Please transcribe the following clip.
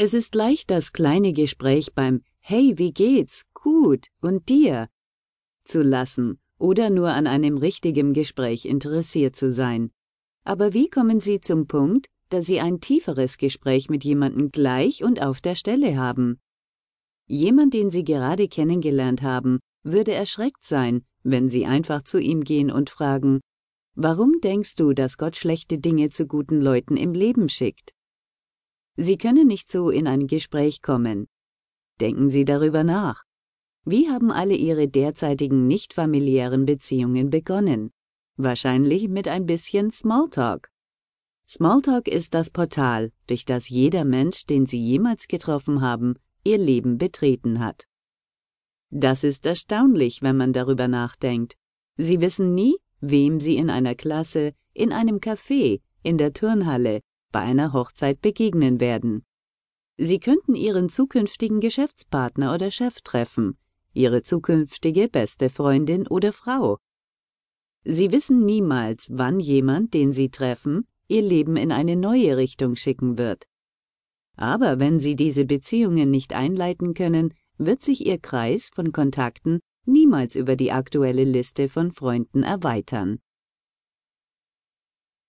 Es ist leicht, das kleine Gespräch beim Hey, wie geht's? Gut. Und dir? zu lassen oder nur an einem richtigen Gespräch interessiert zu sein. Aber wie kommen Sie zum Punkt, dass Sie ein tieferes Gespräch mit jemandem gleich und auf der Stelle haben? Jemand, den Sie gerade kennengelernt haben, würde erschreckt sein, wenn Sie einfach zu ihm gehen und fragen, Warum denkst du, dass Gott schlechte Dinge zu guten Leuten im Leben schickt? Sie können nicht so in ein Gespräch kommen. Denken Sie darüber nach. Wie haben alle Ihre derzeitigen nicht familiären Beziehungen begonnen? Wahrscheinlich mit ein bisschen Smalltalk. Smalltalk ist das Portal, durch das jeder Mensch, den Sie jemals getroffen haben, ihr Leben betreten hat. Das ist erstaunlich, wenn man darüber nachdenkt. Sie wissen nie, wem Sie in einer Klasse, in einem Café, in der Turnhalle, bei einer Hochzeit begegnen werden. Sie könnten Ihren zukünftigen Geschäftspartner oder Chef treffen, Ihre zukünftige beste Freundin oder Frau. Sie wissen niemals, wann jemand, den Sie treffen, Ihr Leben in eine neue Richtung schicken wird. Aber wenn Sie diese Beziehungen nicht einleiten können, wird sich Ihr Kreis von Kontakten niemals über die aktuelle Liste von Freunden erweitern.